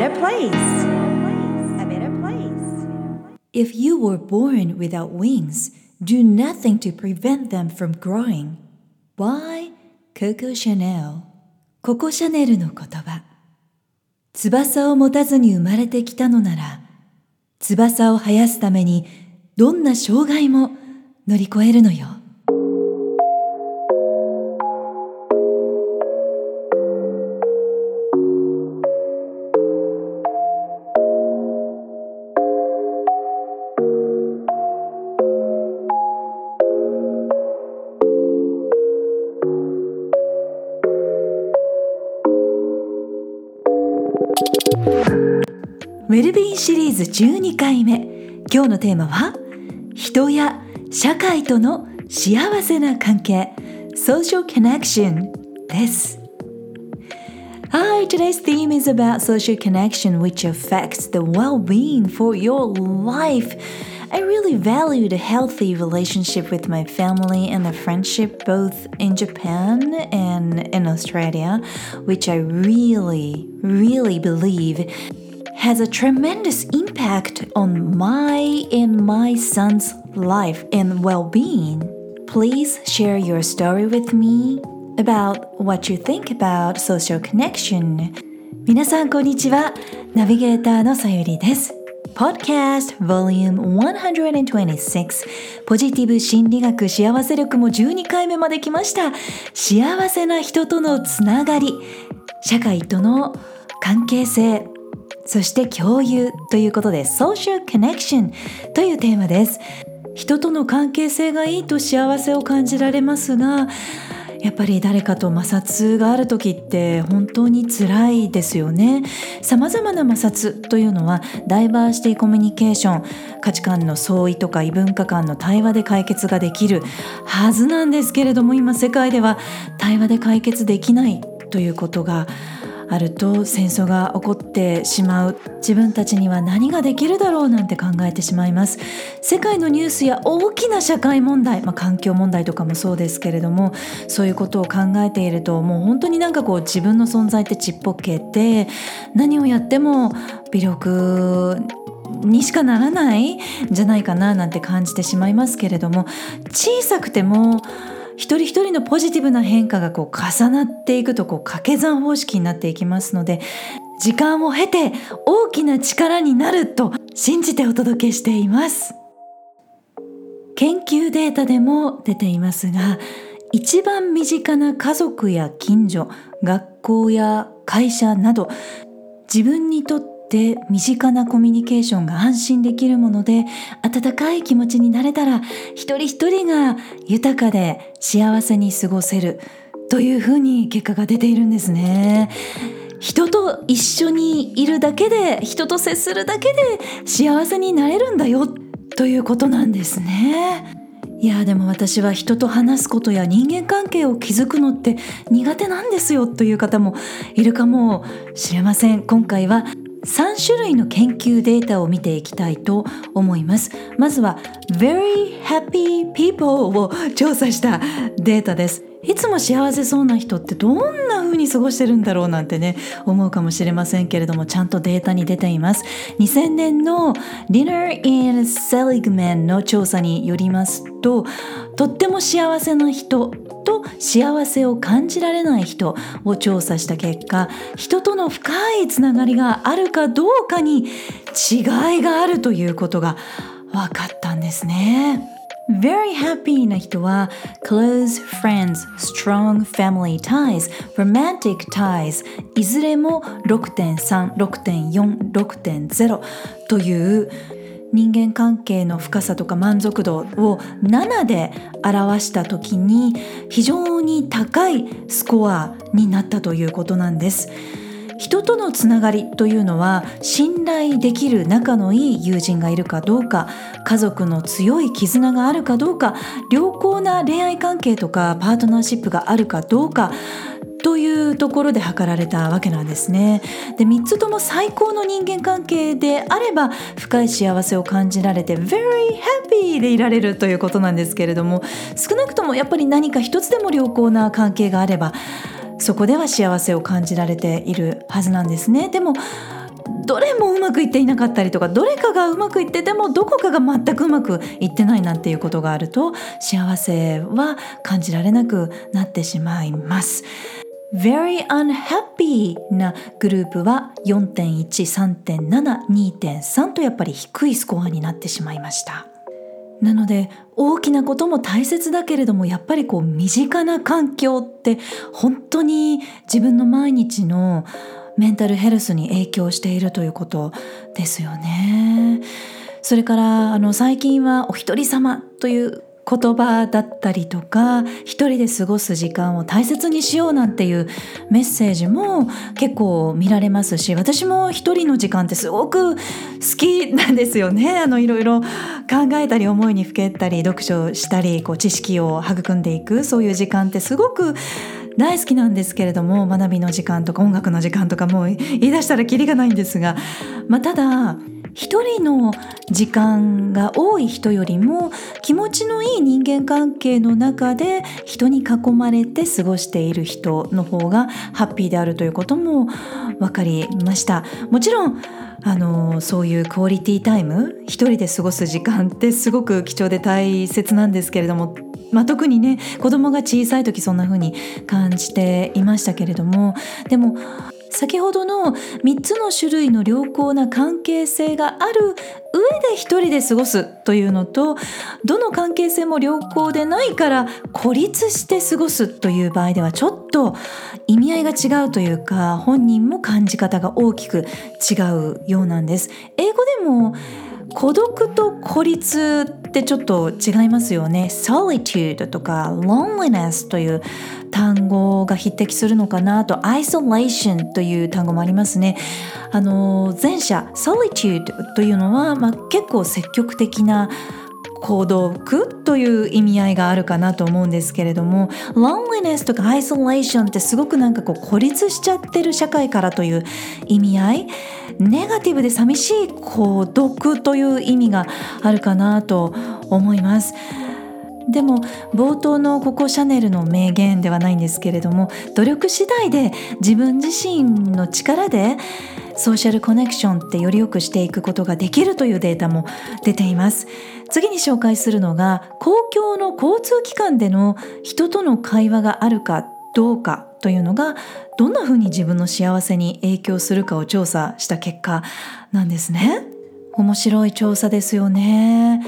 better place. A better place. If you were born without wings, do nothing to prevent them from growing. By Coco Chanel. ココシャネルの言葉。翼を持たずに生まれてきたのなら、翼を生やすためにどんな障害も乗り越えるのよ。ルビンシリーズ12回目。今日のテーマは人や社会との幸せな関係。Social connection です。Hi, today's theme is about social connection which affects the well-being for your life. I really valued a healthy relationship with my family and a friendship both in Japan and in Australia, which I really, really believe has a tremendous impact on my and my son's life and well being. Please share your story with me about what you think about social connection. 皆さんこんにちは。ナビゲーターのさゆりです。Podcast Volume 126ポジティブ心理学幸せ力も12回目まで来ました幸せな人とのつながり社会との関係性そして共有ということで Social Connection というテーマです。人との関係性がいいと幸せを感じられますがやっぱり誰かと摩擦がある時って本当に辛いですよね。様々な摩擦というのはダイバーシティコミュニケーション価値観の相違とか異文化間の対話で解決ができるはずなんですけれども今世界では対話で解決できないということがあると戦争が起こってしまう。自分たちには何ができるだろうなんて考えてしまいます。世界のニュースや大きな社会問題、まあ、環境問題とかもそうですけれどもそういうことを考えているともう本当になんかこう自分の存在ってちっぽけて何をやっても微力にしかならないんじゃないかななんて感じてしまいますけれども小さくても一人一人のポジティブな変化がこう重なっていくとこう掛け算方式になっていきますので時間を経て大きな力になると信じてお届けしています。研究データでも出ていますが一番身近な家族や近所学校や会社など自分にとってって身近なコミュニケーションが安心できるもので温かい気持ちになれたら一人一人が豊かで幸せに過ごせるというふうに結果が出ているんですね。人と一緒にいるだけで人と接するだけで幸せになれるんだよということなんですね。いやでも私は人と話すことや人間関係を築くのって苦手なんですよという方もいるかもしれません今回は3種類の研究データを見ていきたいと思います。まずは Very Happy People を調査したデータです。いつも幸せそうな人ってどんな風に過ごしてるんだろうなんてね思うかもしれませんけれどもちゃんとデータに出ています。2000年の Dinner in Seligman の調査によりますととっても幸せな人幸せを感じられない人を調査した結果人との深いつながりがあるかどうかに違いがあるということが分かったんですね。Very happy な人は close friends, strong family ties, romantic ties いずれも6.3、6.4、6.0という人間関係の深さとか満足度を7で表した時に非常に高いスコアになったということなんです。人とのつながりというのは信頼できる仲のいい友人がいるかどうか家族の強い絆があるかどうか良好な恋愛関係とかパートナーシップがあるかどうかというところで測られたわけなんですね。で3つとも最高の人間関係であれば深い幸せを感じられて very happy でいられるということなんですけれども少なくともやっぱり何か一つでも良好な関係があればそこでは幸せを感じられているはずなんですねでもどれもうまくいっていなかったりとかどれかがうまくいっててもどこかが全くうまくいってないなんていうことがあると幸せは感じられなくなってしまいます。Very unhappy なグループは4.1、3.7、2.3とやっぱり低いスコアになってしまいました。なので大きなことも大切だけれどもやっぱりこう身近な環境って本当に自分の毎日のメンタルヘルスに影響しているということですよね。それからあの最近はお一人様という言葉だったりとか一人で過ごす時間を大切にしようなんていうメッセージも結構見られますし私も一人の時間ってすごく好きなんですよね。あのいろいろ考えたり思いにふけったり読書したりこう知識を育んでいくそういう時間ってすごく大好きなんですけれども学びの時間とか音楽の時間とかもう言い出したらキリがないんですが、まあ、ただ一人の時間が多い人よりも気持ちのいい人間関係の中で人に囲まれて過ごしている人の方がハッピーであるということも分かりました。もちろんあのそういうクオリティタイム一人で過ごす時間ってすごく貴重で大切なんですけれどもまあ、特にね子供が小さい時そんな風に感じていましたけれどもでも先ほどの3つの種類の良好な関係性がある上で一人で過ごすというのとどの関係性も良好でないから孤立して過ごすという場合ではちょっと意味合いが違うというか本人も感じ方が大きく違うようなんです。英語でも孤独と孤立ってちょっと違いますよね。solitude とか loneliness という単語が匹敵するのかなと isolation という単語もありますね。あの前者 solitude というのは、まあ、結構積極的な孤独という意味合いがあるかなと思うんですけれども loneliness とか isolation ってすごくなんかこう孤立しちゃってる社会からという意味合いネガティブで寂しい孤独という意味があるかなと思います。でも冒頭のココ・シャネルの名言ではないんですけれども努力次第で自分自身の力でソーシャルコネクションってより良くしていくことができるというデータも出ています次に紹介するのが公共の交通機関での人との会話があるかどうかというのがどんなふうに自分の幸せに影響するかを調査した結果なんですね。面白い調査ですよね。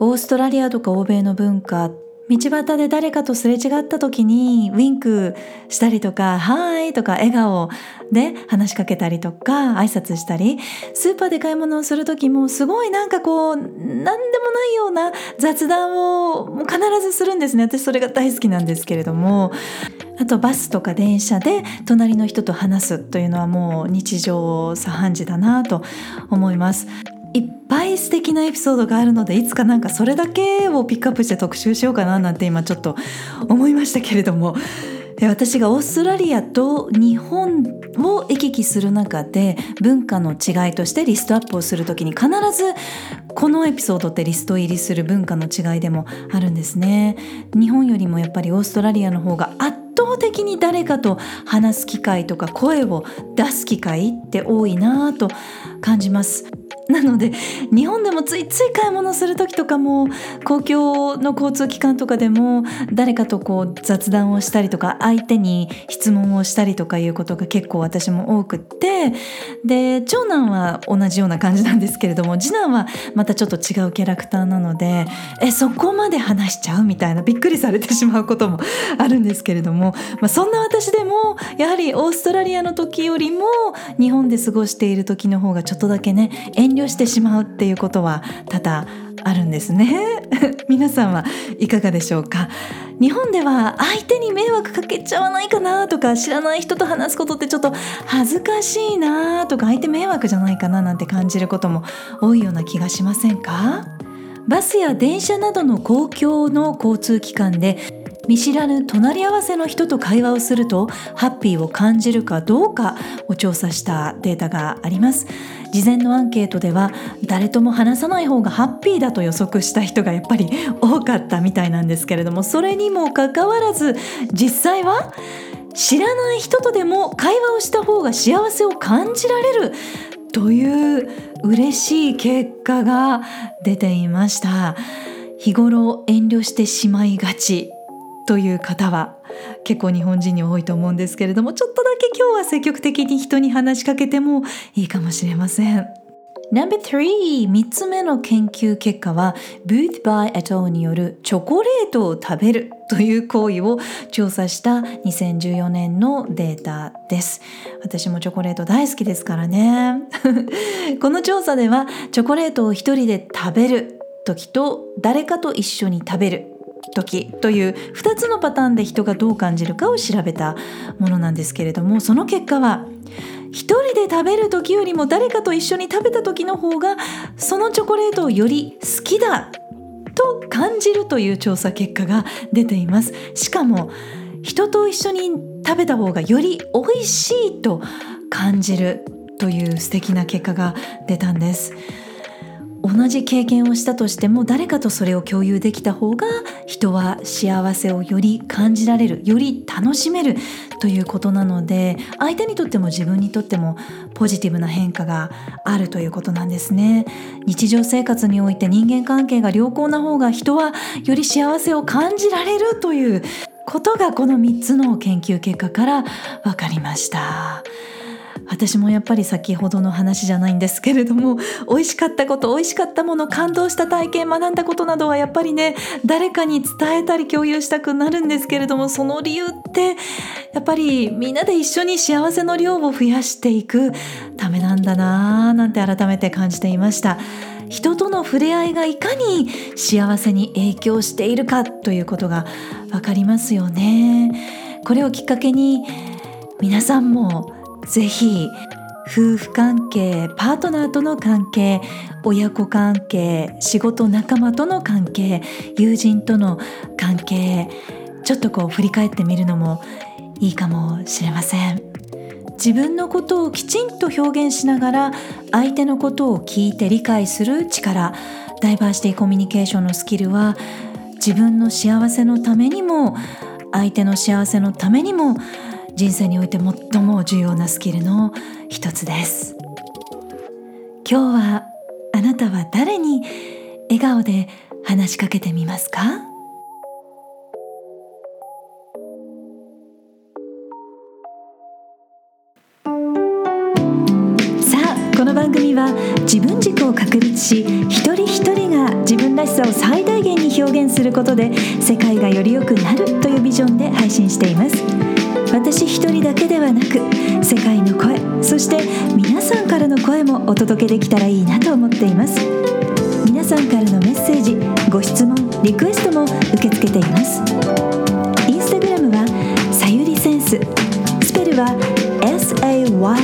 オーストラリアとか欧米の文化道端で誰かとすれ違った時にウィンクしたりとか「はーい」とか笑顔で話しかけたりとか挨拶したりスーパーで買い物をする時もすごいなんかこう何でもないような雑談を必ずするんですね。私それが大好きなんですけれども。あとバスとか電車で隣の人と話すというのはもう日常茶飯事だなと思います。いっぱい素敵なエピソードがあるのでいつかなんかそれだけをピックアップして特集しようかななんて今ちょっと思いましたけれども。私がオーストラリアと日本を行き来する中で文化の違いとしてリストアップをする時に必ずこのエピソードってリスト入りする文化の違いでもあるんですね。日本よりもやっぱりオーストラリアの方が圧倒的に誰かと話す機会とか声を出す機会って多いなと感じます。なので日本でもついつい買い物する時とかも公共の交通機関とかでも誰かとこう雑談をしたりとか相手に質問をしたりとかいうことが結構私も多くってで長男は同じような感じなんですけれども次男はまたちょっと違うキャラクターなのでえそこまで話しちゃうみたいなびっくりされてしまうこともあるんですけれども、まあ、そんな私でもやはりオーストラリアの時よりも日本で過ごしている時の方がちょっとだけね遠慮慮してしまうっていうことは多々あるんですね。皆さんはいかがでしょうか？日本では相手に迷惑かけちゃわないかなとか知らない人と話すことってちょっと恥ずかしいなとか相手迷惑じゃないかななんて感じることも多いような気がしませんか？バスや電車などの公共の交通機関で見知らぬ隣り合わせの人と会話をするとハッピーを感じるかどうかを調査したデータがあります。事前のアンケートでは誰とも話さない方がハッピーだと予測した人がやっぱり多かったみたいなんですけれどもそれにもかかわらず実際は知らない人とでも会話をした方が幸せを感じられるという嬉しい結果が出ていました。日頃遠慮してしまいがち。という方は結構日本人に多いと思うんですけれどもちょっとだけ今日は積極的に人に話しかけてもいいかもしれません。No.3 3つ目の研究結果は Booth by et al によるチョコレートを食べるという行為を調査した2014年のデータです。私もチョコレート大好きですからね。この調査ではチョコレートを一人で食べる時と誰かと一緒に食べる時という2つのパターンで人がどう感じるかを調べたものなんですけれどもその結果は一人で食べる時よりも誰かと一緒に食べた時の方がそのチョコレートをより好きだと感じるという調査結果が出ています。しかも人と一緒に食べた方がより美味しいと感じるという素敵な結果が出たんです。同じ経験をしたとしても誰かとそれを共有できた方が人は幸せをより感じられるより楽しめるということなので相手にとっても自分にとってもポジティブな変化があるということなんですね日常生活において人間関係が良好な方が人はより幸せを感じられるということがこの3つの研究結果から分かりました。私もやっぱり先ほどの話じゃないんですけれども 美味しかったこと美味しかったもの感動した体験学んだことなどはやっぱりね誰かに伝えたり共有したくなるんですけれどもその理由ってやっぱりみんなで一緒に幸せの量を増やしていくためなんだなぁなんて改めて感じていました。人との触れ合いがいかに幸せに影響しているかということが分かりますよね。これをきっかけに皆さんもぜひ夫婦関係パートナーとの関係親子関係仕事仲間との関係友人との関係ちょっとこう振り返ってみるのもいいかもしれません。自分のことをきちんと表現しながら相手のことを聞いて理解する力ダイバーシティコミュニケーションのスキルは自分の幸せのためにも相手の幸せのためにも人生において最も重要なスキルの一つです。今日はあなたは誰に笑顔で話しかけてみますか？さあこの番組は自分軸を確立し一人一人が自分らしさを最大限に表現することで世界がより良くなるというビジョンで配信しています。私一人だけではなく世界の声そして皆さんからの声もお届けできたらいいなと思っています。皆さんからのメッセージご質問リクエストも受け付けています。インスタグラムはさゆりセンス。スペルは SAYURISENSE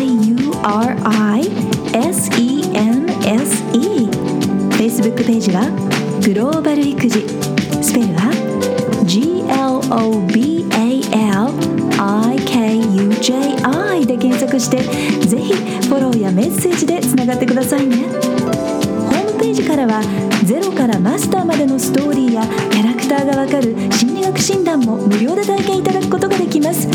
Facebook ページはグローバル育児。ってくださいね。ホームページからはゼロからマスターまでのストーリーやキャラクターがわかる心理学診断も無料で体験いただくことができます。